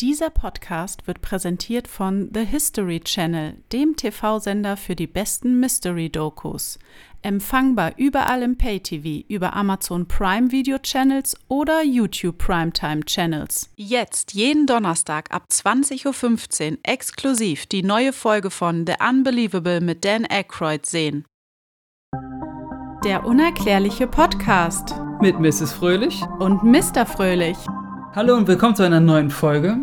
Dieser Podcast wird präsentiert von The History Channel, dem TV-Sender für die besten Mystery-Dokus. Empfangbar überall im Pay-TV, über Amazon Prime Video Channels oder YouTube Primetime Channels. Jetzt jeden Donnerstag ab 20.15 Uhr exklusiv die neue Folge von The Unbelievable mit Dan Aykroyd sehen. Der unerklärliche Podcast mit Mrs. Fröhlich und Mr. Fröhlich. Hallo und willkommen zu einer neuen Folge.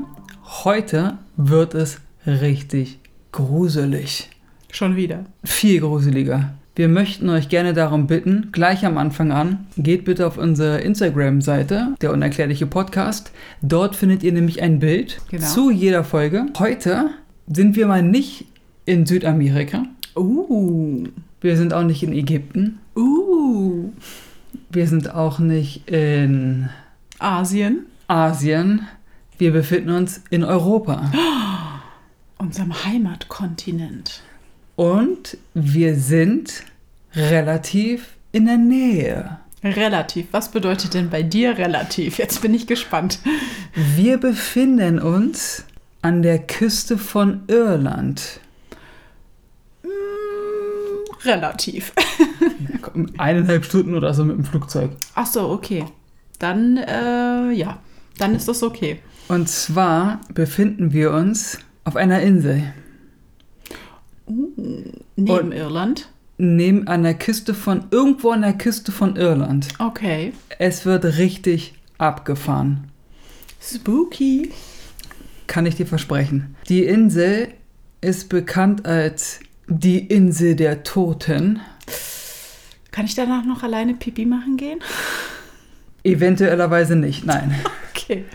Heute wird es richtig gruselig. Schon wieder. Viel gruseliger. Wir möchten euch gerne darum bitten, gleich am Anfang an, geht bitte auf unsere Instagram-Seite, der unerklärliche Podcast. Dort findet ihr nämlich ein Bild genau. zu jeder Folge. Heute sind wir mal nicht in Südamerika. Uh. Wir sind auch nicht in Ägypten. Uh. Wir sind auch nicht in Asien. Asien. Wir befinden uns in Europa. Unserem Heimatkontinent. Und wir sind relativ in der Nähe. Relativ. Was bedeutet denn bei dir relativ? Jetzt bin ich gespannt. Wir befinden uns an der Küste von Irland. Mm, relativ. Eineinhalb Stunden oder so mit dem Flugzeug. Ach so, okay. Dann, äh, ja. Dann ist das okay. Und zwar befinden wir uns auf einer Insel. Uh, neben Und Irland? Neben an der Küste von, irgendwo an der Küste von Irland. Okay. Es wird richtig abgefahren. Spooky. Kann ich dir versprechen. Die Insel ist bekannt als die Insel der Toten. Kann ich danach noch alleine Pipi machen gehen? Eventuellerweise nicht, nein. Okay.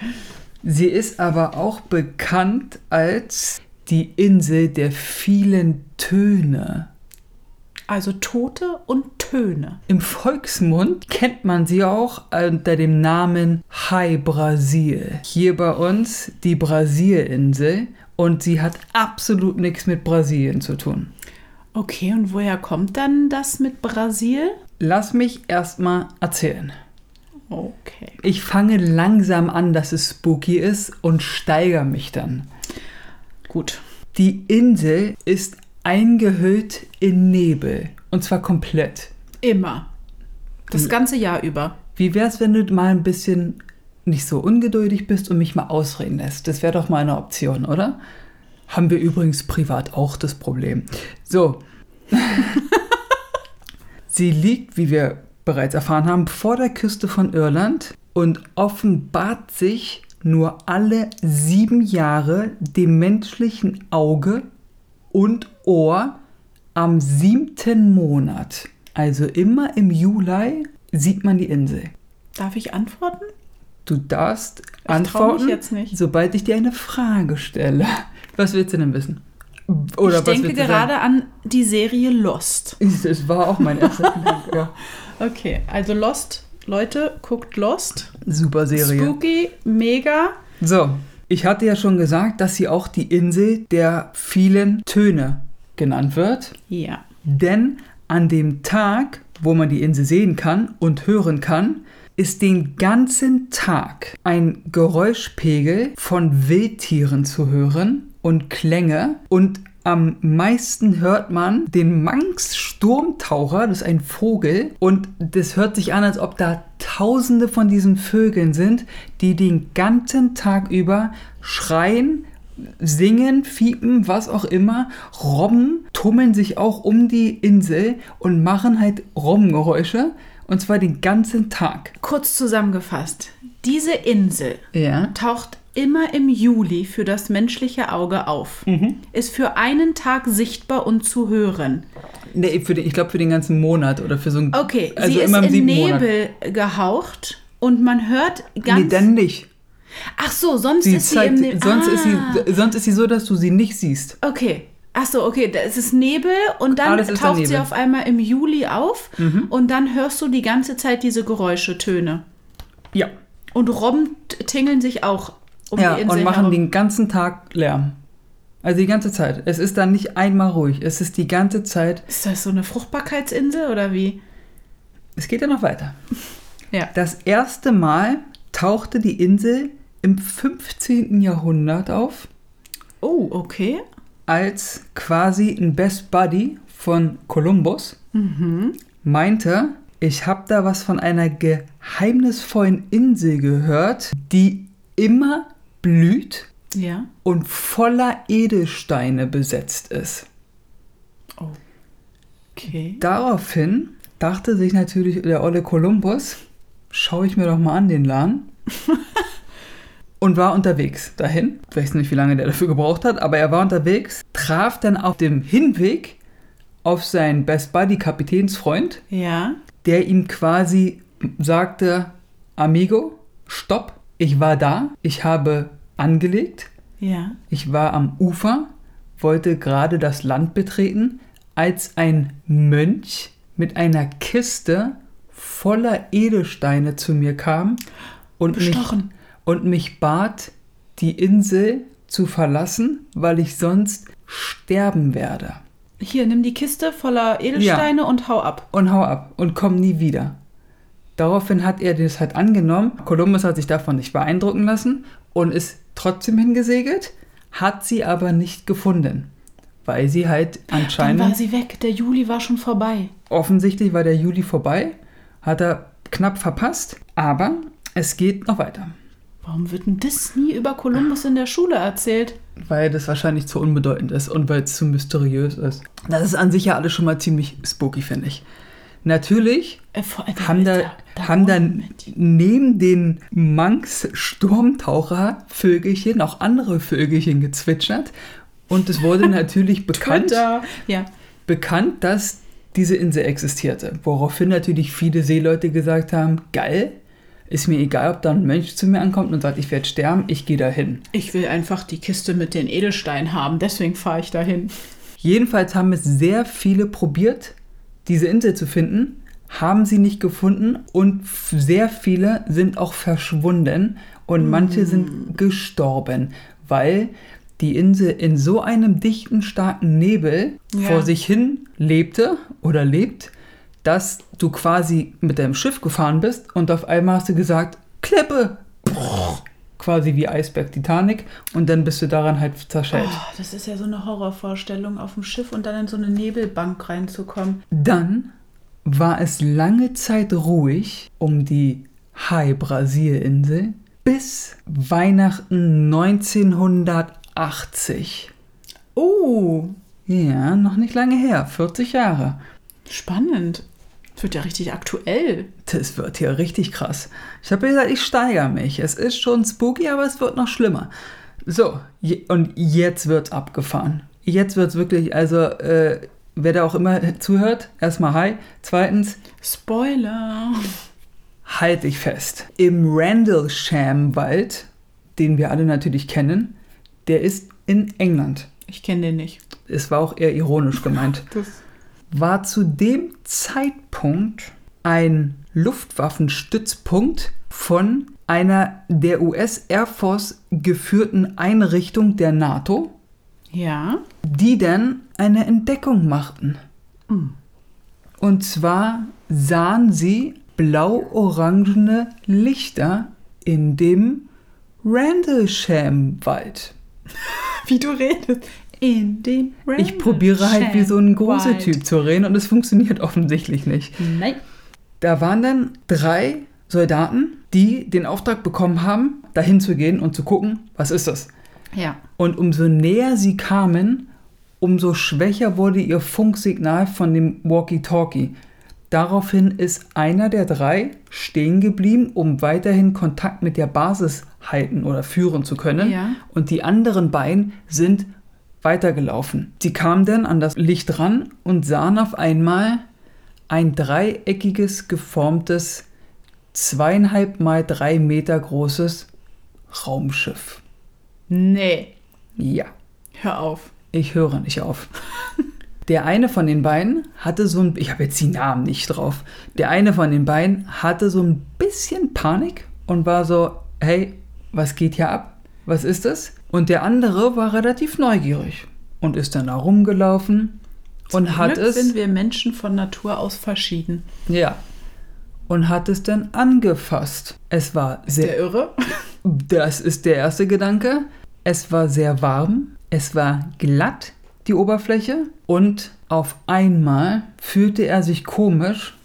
Sie ist aber auch bekannt als die Insel der vielen Töne. Also Tote und Töne. Im Volksmund kennt man sie auch unter dem Namen Hai Brasil. Hier bei uns die Brasilinsel und sie hat absolut nichts mit Brasilien zu tun. Okay, und woher kommt dann das mit Brasil? Lass mich erstmal erzählen. Okay. Ich fange langsam an, dass es spooky ist und steigere mich dann. Gut. Die Insel ist eingehüllt in Nebel. Und zwar komplett. Immer. Das ganze Jahr über. Wie wäre es, wenn du mal ein bisschen nicht so ungeduldig bist und mich mal ausreden lässt? Das wäre doch mal eine Option, oder? Haben wir übrigens privat auch das Problem. So. Sie liegt, wie wir bereits erfahren haben, vor der Küste von Irland und offenbart sich nur alle sieben Jahre dem menschlichen Auge und Ohr am siebten Monat. Also immer im Juli sieht man die Insel. Darf ich antworten? Du darfst ich antworten, jetzt nicht. sobald ich dir eine Frage stelle. Was willst du denn wissen? Oder ich denke gerade an die Serie Lost. Das war auch mein erster Gedanke, ja. Okay, also Lost, Leute, guckt Lost. Super Serie. Spooky, mega. So, ich hatte ja schon gesagt, dass sie auch die Insel der vielen Töne genannt wird. Ja. Denn an dem Tag, wo man die Insel sehen kann und hören kann, ist den ganzen Tag ein Geräuschpegel von Wildtieren zu hören und Klänge und am meisten hört man den Manx-Sturmtaucher, das ist ein Vogel, und das hört sich an, als ob da tausende von diesen Vögeln sind, die den ganzen Tag über schreien, singen, fiepen, was auch immer. Robben tummeln sich auch um die Insel und machen halt Robbengeräusche. Und zwar den ganzen Tag. Kurz zusammengefasst, diese Insel ja. taucht immer im Juli für das menschliche Auge auf. Mhm. Ist für einen Tag sichtbar und zu hören. Nee, für den, ich glaube für den ganzen Monat oder für so ein Okay, also sie ist in Nebel Monat. gehaucht und man hört ganz. Nee, dann nicht. Ach so, sonst sie ist zeigt, sie im sonst, ah. ist sie, ah. sonst ist sie so, dass du sie nicht siehst. Okay. Ach so, okay, es ist Nebel und dann taucht sie auf einmal im Juli auf mhm. und dann hörst du die ganze Zeit diese Geräusche, Töne. Ja. Und Robben tingeln sich auch um ja, die Insel und machen herum. den ganzen Tag Lärm. Also die ganze Zeit. Es ist dann nicht einmal ruhig. Es ist die ganze Zeit. Ist das so eine Fruchtbarkeitsinsel oder wie? Es geht ja noch weiter. Ja. Das erste Mal tauchte die Insel im 15. Jahrhundert auf Oh, okay. als quasi ein Best Buddy von Kolumbus. Meinte, ich habe da was von einer geheimnisvollen Insel gehört, die immer blüht Ja. und voller Edelsteine besetzt ist. Okay. Daraufhin dachte sich natürlich der olle Kolumbus, schaue ich mir doch mal an den Laden. und war unterwegs dahin. Ich weiß nicht, wie lange der dafür gebraucht hat, aber er war unterwegs, traf dann auf dem Hinweg auf seinen Best Buddy Kapitänsfreund, Ja. der ihm quasi sagte, Amigo, stopp, ich war da, ich habe angelegt, Ja. ich war am Ufer, wollte gerade das Land betreten, als ein Mönch mit einer Kiste voller Edelsteine zu mir kam und mich, und mich bat, die Insel zu verlassen, weil ich sonst sterben werde. Hier, nimm die Kiste voller Edelsteine und hau ab. Und hau ab und komm nie wieder. Daraufhin hat er das halt angenommen. Kolumbus hat sich davon nicht beeindrucken lassen und ist trotzdem hingesegelt, hat sie aber nicht gefunden. Weil sie halt Dann anscheinend, war sie weg. Der Juli war schon vorbei. offensichtlich war der Juli vorbei, hat er knapp verpasst, aber es geht noch weiter. Warum wird denn das nie über Kolumbus in der Schule erzählt? Weil das wahrscheinlich zu unbedeutend ist und weil es zu mysteriös ist. Das ist an sich ja alles schon mal ziemlich spooky, finde ich. Natürlich Äh, haben da, haben da wohnen die. neben den Manx Sturmtaucher-Vögelchen auch andere Vögelchen gezwitschert. Und es wurde natürlich bekannt. Ja. bekannt, dass diese Insel existierte. Woraufhin natürlich viele Seeleute gesagt haben, geil, ist mir egal, ob da ein Mönch zu mir ankommt und sagt, ich werde sterben, ich gehe dahin. Ich will einfach die Kiste mit den Edelsteinen haben, deswegen fahre ich dahin. Jedenfalls haben es sehr viele probiert, diese Insel zu finden, haben sie nicht gefunden und sehr viele sind auch verschwunden und manche sind gestorben, weil die Insel in so einem dichten, starken Nebel Ja. vor sich hin lebte oder lebt, dass du quasi mit deinem Schiff gefahren bist und auf einmal hast du gesagt, Klippe! Quasi wie Eisberg Titanic und dann bist du daran halt zerschellt. Oh, das ist ja so eine Horrorvorstellung, auf dem Schiff und dann in so eine Nebelbank reinzukommen. Dann war es lange Zeit ruhig um die Hai-Brasil-Insel bis Weihnachten 1980. Oh, Ja, noch nicht lange her, 40 Jahre. spannend. Das wird ja richtig aktuell. Das wird hier richtig krass. Ich habe gesagt, ich steigere mich. Es ist schon spooky, aber es wird noch schlimmer. So, je, und jetzt wird's abgefahren. Jetzt wird's wirklich, also, äh, wer da auch immer zuhört, erstmal hi. Zweitens, Spoiler. halt dich fest. Im Randlesham-Wald, den wir alle natürlich kennen, der ist in England. Ich kenne den nicht. Es war auch eher ironisch gemeint. Das War zu dem Zeitpunkt ein Luftwaffenstützpunkt von einer der US Air Force geführten Einrichtung der NATO, ja. die dann eine Entdeckung machten. Und zwar sahen sie blau-orangene Lichter in dem Randlesham-Wald. Wie du redest. In dem Ich probiere halt wie so ein großer. Typ zu reden und es funktioniert offensichtlich nicht. Nein. Da waren dann drei Soldaten, die den Auftrag bekommen haben, dahin zu gehen und zu gucken, was ist das? Ja. Und umso näher sie kamen, umso schwächer wurde ihr Funksignal von dem Walkie-Talkie. Daraufhin ist einer der drei stehen geblieben, um weiterhin Kontakt mit der Basis halten oder führen zu können. Ja. Und die anderen beiden sind weitergelaufen. Sie kamen dann an das Licht ran und sahen auf einmal ein dreieckiges, geformtes, zweieinhalb mal drei Meter großes Raumschiff. Nee. Ja. Hör auf. Ich höre nicht auf. Der eine von den beiden hatte so ein, ich habe jetzt die Namen nicht drauf. Der eine von den beiden hatte so ein bisschen Panik und war so, hey, was geht hier ab? Was ist das? Und der andere war relativ neugierig und ist dann da rumgelaufen und hat Glück es, sind wir Menschen von Natur aus verschieden. ja, und hat es dann angefasst. Es war Der sehr, irre? Das ist der erste Gedanke. Es war sehr warm, es war glatt, die Oberfläche, und auf einmal fühlte er sich komisch.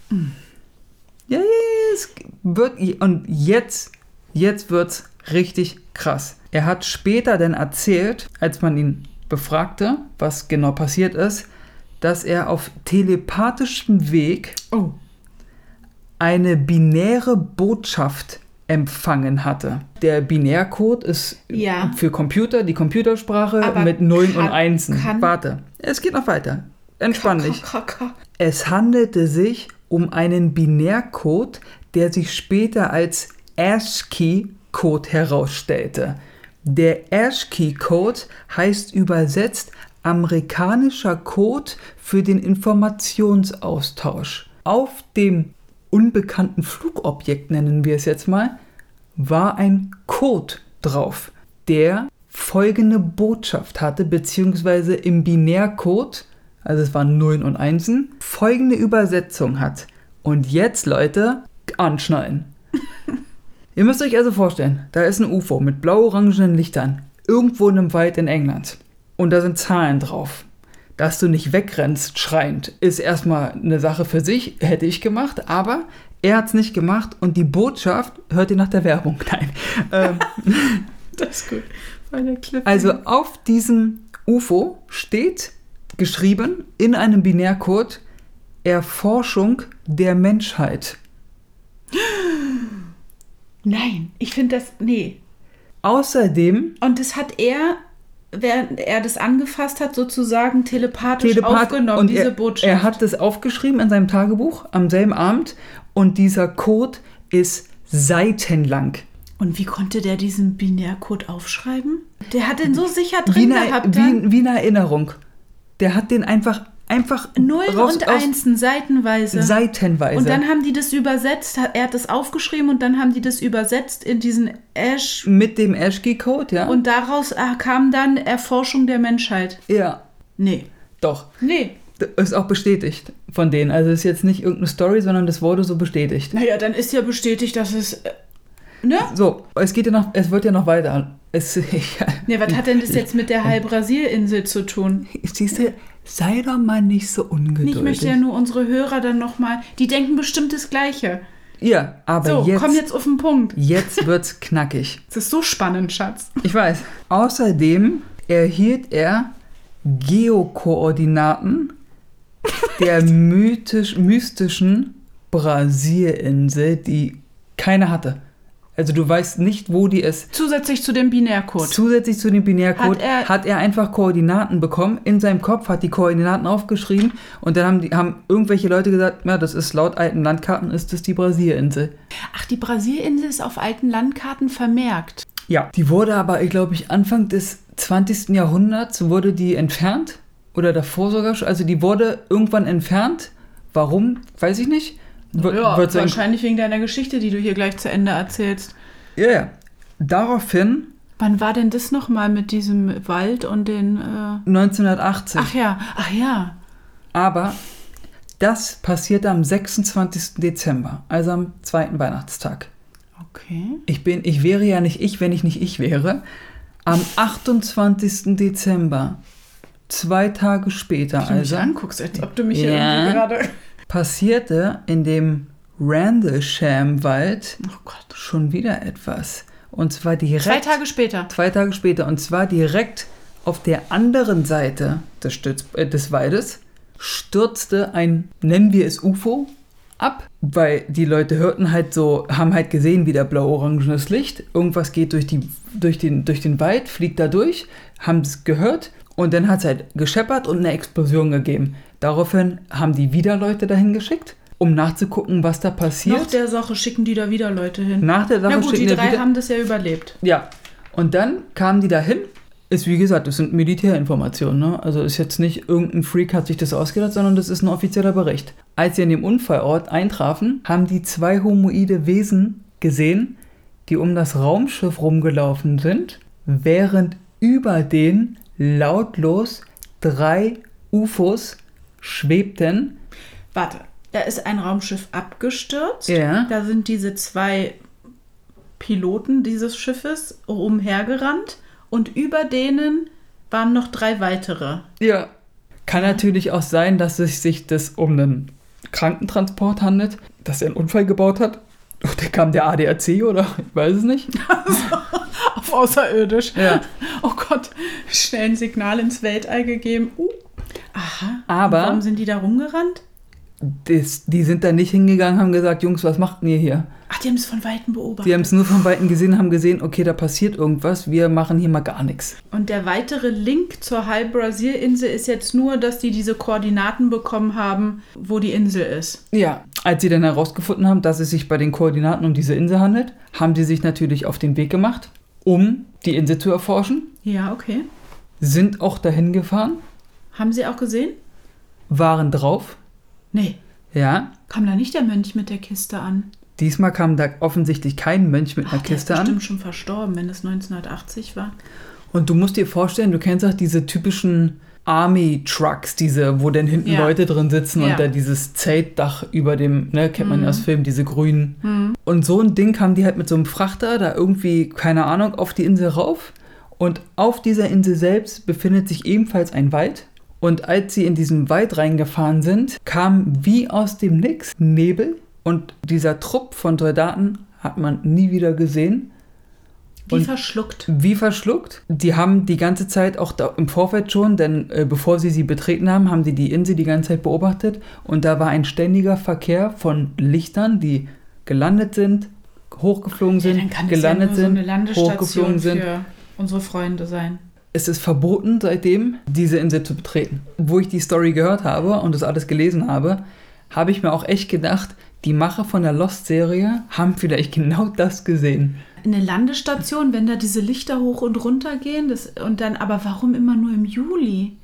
Ja, ja, ja, es wird, und jetzt, jetzt wird's richtig krass. Er hat später dann erzählt, als man ihn befragte, was genau passiert ist, dass er auf telepathischem Weg Oh. eine binäre Botschaft empfangen hatte. Der Binärcode ist Ja. für Computer, die Computersprache Aber mit Nullen kann- und Einsen. kann- Warte, es geht noch weiter. Entspann dich. Es handelte sich um einen Binärcode, der sich später als ASCII-Code herausstellte. Der ASCII-Code heißt übersetzt amerikanischer Code für den Informationsaustausch. Auf dem unbekannten Flugobjekt, nennen wir es jetzt mal, war ein Code drauf, der folgende Botschaft hatte, beziehungsweise im Binärcode, also es waren Nullen und Einsen, folgende Übersetzung hat. Und jetzt, Leute, anschnallen. Ihr müsst euch also vorstellen, da ist ein UFO mit blau-orangenen Lichtern, irgendwo in einem Wald in England. Und da sind Zahlen drauf. Dass du nicht wegrennst schreiend, ist erstmal eine Sache für sich, hätte ich gemacht, aber er hat es nicht gemacht und die Botschaft hört ihr nach der Werbung. Nein. Ähm, Das ist gut. Also auf diesem UFO steht geschrieben in einem Binärcode Erforschung der Menschheit. Nein, ich finde das. Nee. Außerdem Und das hat er, während er das angefasst hat, sozusagen telepathisch Telepath aufgenommen, und diese er, Botschaft. er hat es aufgeschrieben in seinem Tagebuch am selben Abend und dieser Code ist seitenlang. und wie konnte der diesen Binärcode aufschreiben? Der hat den so sicher Wie drin eine, gehabt. wie, dann. wie eine Erinnerung. Der hat den einfach, einfach Nullen raus- und Einsen, seitenweise. seitenweise. Und dann haben die das übersetzt, er hat das aufgeschrieben und dann haben die das übersetzt in diesen Ash. mit dem ASCII-Code, ja? Und daraus äh, kam dann Erforschung der Menschheit. ja, Nee. doch. Nee. Ist auch bestätigt von denen. Also ist jetzt nicht irgendeine Story, sondern das wurde so bestätigt. Naja, dann ist ja bestätigt, dass es. Äh, ne? So, es geht ja noch, es wird ja noch weiter. Es, ja, Ne, was hat denn das jetzt mit der Halb-Brasil-Insel zu tun? siehst du, sei doch mal nicht so ungeduldig. Ich möchte ja nur unsere Hörer dann nochmal. Die denken bestimmt das Gleiche. Ja, aber So, jetzt, komm jetzt auf den Punkt. jetzt wird's knackig. Das ist so spannend, Schatz. Ich weiß. Außerdem erhielt er Geokoordinaten der mythisch, mystischen Brasilinsel, die keiner hatte. Also du weißt nicht, wo die ist. Zusätzlich zu dem Binärcode. Zusätzlich zu dem Binärcode Hat hat er- er, einfach Koordinaten bekommen. In seinem Kopf hat die Koordinaten aufgeschrieben und dann haben, die, haben irgendwelche Leute gesagt, ja, das ist laut alten Landkarten ist das die Brasilinsel. Ach, die Brasilinsel ist auf alten Landkarten vermerkt. Ja. Die wurde aber, ich glaube ich, Anfang des 20. Jahrhunderts wurde die entfernt. Oder davor sogar schon. Also die wurde irgendwann entfernt. Warum? Weiß ich nicht. W Ja, wahrscheinlich wegen deiner Geschichte, die du hier gleich zu Ende erzählst. Ja, ja. Daraufhin, Wann war denn das nochmal mit diesem Wald und den. Äh 1980. ach ja, ach ja. Aber das passierte am 26. Dezember, also am zweiten Weihnachtstag. Okay. Ich, bin, ich wäre ja nicht ich, wenn ich nicht ich wäre. Am 28. Dezember, zwei Tage später Wie du mich also, anguckst, als ob du mich hier Ja. irgendwie gerade. Passierte in dem Randlesham-Wald Oh Gott. schon wieder etwas. Und zwar direkt. Zwei Tage später. zwei Tage später. Und zwar direkt auf der anderen Seite des, Stütz, äh, des Waldes stürzte ein, nennen wir es UFO, ab. Weil die Leute hörten halt so, haben halt gesehen, wieder blau-orangenes Licht. Irgendwas geht durch, die, durch, den, durch den Wald, fliegt da durch, haben es gehört. Und dann hat es halt gescheppert und eine Explosion gegeben. Daraufhin haben die wieder Leute dahin geschickt, um nachzugucken, was da passiert. Nach der Sache schicken die da wieder Leute hin. Nach der Sache Na gut, die drei wieder- haben das ja überlebt. Ja. Und dann kamen die dahin. Ist wie gesagt, das sind Militärinformationen. Ne? Also ist jetzt nicht irgendein Freak hat sich das ausgedacht, sondern das ist ein offizieller Bericht. Als sie an dem Unfallort eintrafen, haben die zwei homoide Wesen gesehen, die um das Raumschiff rumgelaufen sind, während über denen lautlos drei UFOs schwebten. Warte, da ist ein Raumschiff abgestürzt. Ja. Da sind diese zwei Piloten dieses Schiffes umhergerannt und über denen waren noch drei weitere. Ja. Kann natürlich auch sein, dass es sich das um einen Krankentransport handelt, dass er einen Unfall gebaut hat. Und da kam der ADAC oder ich weiß es nicht. Auf außerirdisch. Ja. Oh Gott, schnell ein Signal ins Weltall gegeben. Uh. Aha. Aber- warum sind die da rumgerannt? Das, die sind da nicht hingegangen, haben gesagt, Jungs, was macht ihr hier? Ach, die haben es von Weitem beobachtet. Die haben es nur von Weitem gesehen, haben gesehen, okay, da passiert irgendwas, wir machen hier mal gar nichts. Und der weitere Link zur Halb-Brasil-Insel ist jetzt nur, dass die diese Koordinaten bekommen haben, wo die Insel ist. Ja, als sie dann herausgefunden haben, dass es sich bei den Koordinaten um diese Insel handelt, haben sie sich natürlich auf den Weg gemacht, um die Insel zu erforschen, Ja, okay. sind auch dahin gefahren, Haben sie auch gesehen? waren drauf, Nee, ja. kam da nicht der Mönch mit der Kiste an. Diesmal kam da offensichtlich kein Mönch mit einer Ach, der ist Kiste an. bestimmt schon verstorben, wenn es 1980 war. Und du musst dir vorstellen, du kennst auch diese typischen Army-Trucks, diese, wo dann hinten Ja. Leute drin sitzen Ja. und da dieses Zeltdach über dem, ne, kennt man ja aus Filmen, diese grünen. Hm. Und so ein Ding kam die halt mit so einem Frachter da irgendwie, keine Ahnung, auf die Insel rauf. Und auf dieser Insel selbst befindet sich ebenfalls ein Wald. Und als sie in diesen Wald reingefahren sind, kam wie aus dem Nix Nebel. Und dieser Trupp von Soldaten hat man nie wieder gesehen. Wie Und- verschluckt. Wie verschluckt. Die haben die ganze Zeit auch im Vorfeld schon, denn äh, bevor sie sie betreten haben, haben die die Insel die ganze Zeit beobachtet und da war ein ständiger Verkehr von Lichtern, die gelandet sind, hochgeflogen Ja, sind, ja gelandet so eine sind, Landestation hochgeflogen sind. unsere Freunde sein. Es ist verboten seitdem, diese Insel zu betreten. Wo ich die Story gehört habe und das alles gelesen habe, habe ich mir auch echt gedacht, die Macher von der Lost-Serie haben vielleicht genau das gesehen. Eine Landestation, wenn da diese Lichter hoch und runter gehen, das, und dann, aber warum immer nur im Juli?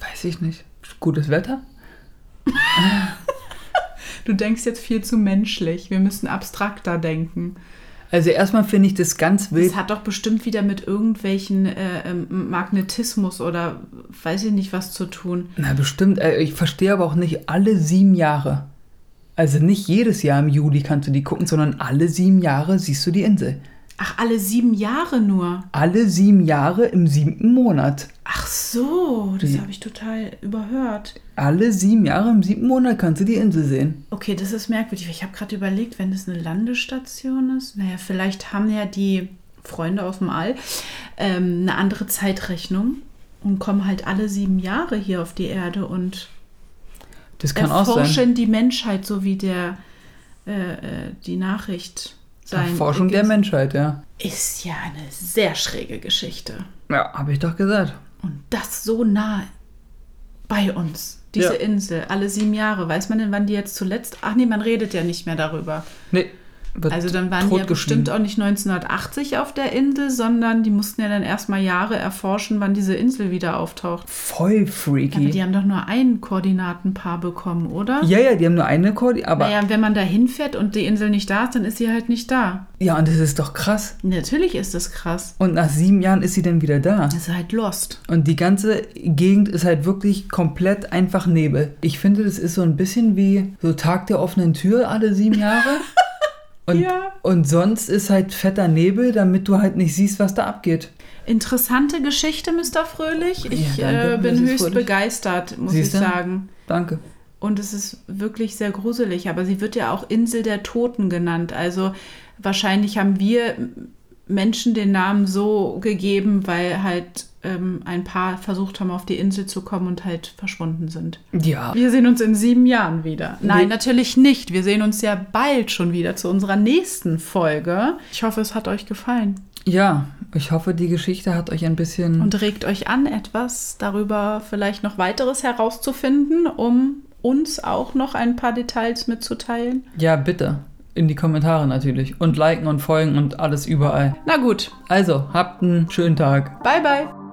Weiß ich nicht. Gutes Wetter? Du denkst jetzt viel zu menschlich. Wir müssen abstrakter denken. Also erstmal finde ich das ganz wild. Das hat doch bestimmt wieder mit irgendwelchen äh, ähm, Magnetismus oder weiß ich nicht was zu tun. Na bestimmt, äh, ich verstehe aber auch nicht alle sieben Jahre. Also nicht jedes Jahr im Juli kannst du die gucken, sondern alle sieben Jahre siehst du die Insel. Ach, alle sieben Jahre nur. Alle sieben Jahre im siebten Monat. Ach so, das habe ich total überhört. Alle sieben Jahre im siebten Monat kannst du die Insel sehen. Okay, das ist merkwürdig. Ich habe gerade überlegt, wenn das eine Landestation ist. Naja, vielleicht haben ja die Freunde aus dem All ähm, eine andere Zeitrechnung und kommen halt alle sieben Jahre hier auf die Erde und Das kann auch sein. erforschen die Menschheit, so wie der äh, äh, die Nachricht sein. Forschung der Menschheit, ja. Ist ja eine sehr schräge Geschichte. Ja, habe ich doch gesagt. Und das so nah bei uns. Diese Ja. Insel, alle sieben Jahre. Weiß man denn, wann die jetzt zuletzt. Ach nee, man redet ja nicht mehr darüber. Nee, Also dann waren die ja bestimmt auch nicht 1980 auf der Insel, sondern die mussten ja dann erstmal Jahre erforschen, wann diese Insel wieder auftaucht. voll Aber freaky. die haben doch nur ein Koordinatenpaar bekommen, oder? ja, ja, die haben nur eine Koordinate, aber Naja, wenn man da hinfährt und die Insel nicht da ist, dann ist sie halt nicht da. ja, und das ist doch krass. Natürlich ist das krass. Und nach sieben Jahren ist sie dann wieder da. Das ist halt lost. Und die ganze Gegend ist halt wirklich komplett einfach Nebel. Ich finde, das ist so ein bisschen wie so Tag der offenen Tür alle sieben Jahre. Und, Ja. und sonst ist halt fetter Nebel, damit du halt nicht siehst, was da abgeht. Interessante Geschichte, Mr. Fröhlich. Ich Ja, danke, äh, bin höchst Fröhlich. begeistert, muss Siehste? ich sagen. Danke. Und es ist wirklich sehr gruselig, aber sie wird ja auch Insel der Toten genannt. Also wahrscheinlich haben wir Menschen den Namen so gegeben, weil halt ähm, ein paar versucht haben, auf die Insel zu kommen und halt verschwunden sind. Ja. Wir sehen uns in sieben Jahren wieder. Nein, Nee. natürlich nicht. Wir sehen uns ja bald schon wieder zu unserer nächsten Folge. Ich hoffe, es hat euch gefallen Ja, ich hoffe, die Geschichte hat euch ein bisschen. und regt euch an, etwas darüber vielleicht noch weiteres herauszufinden, um uns auch noch ein paar Details mitzuteilen. ja, bitte. In die Kommentare natürlich. Und liken und folgen und alles überall. Na gut, Also, habt einen schönen Tag. bye bye.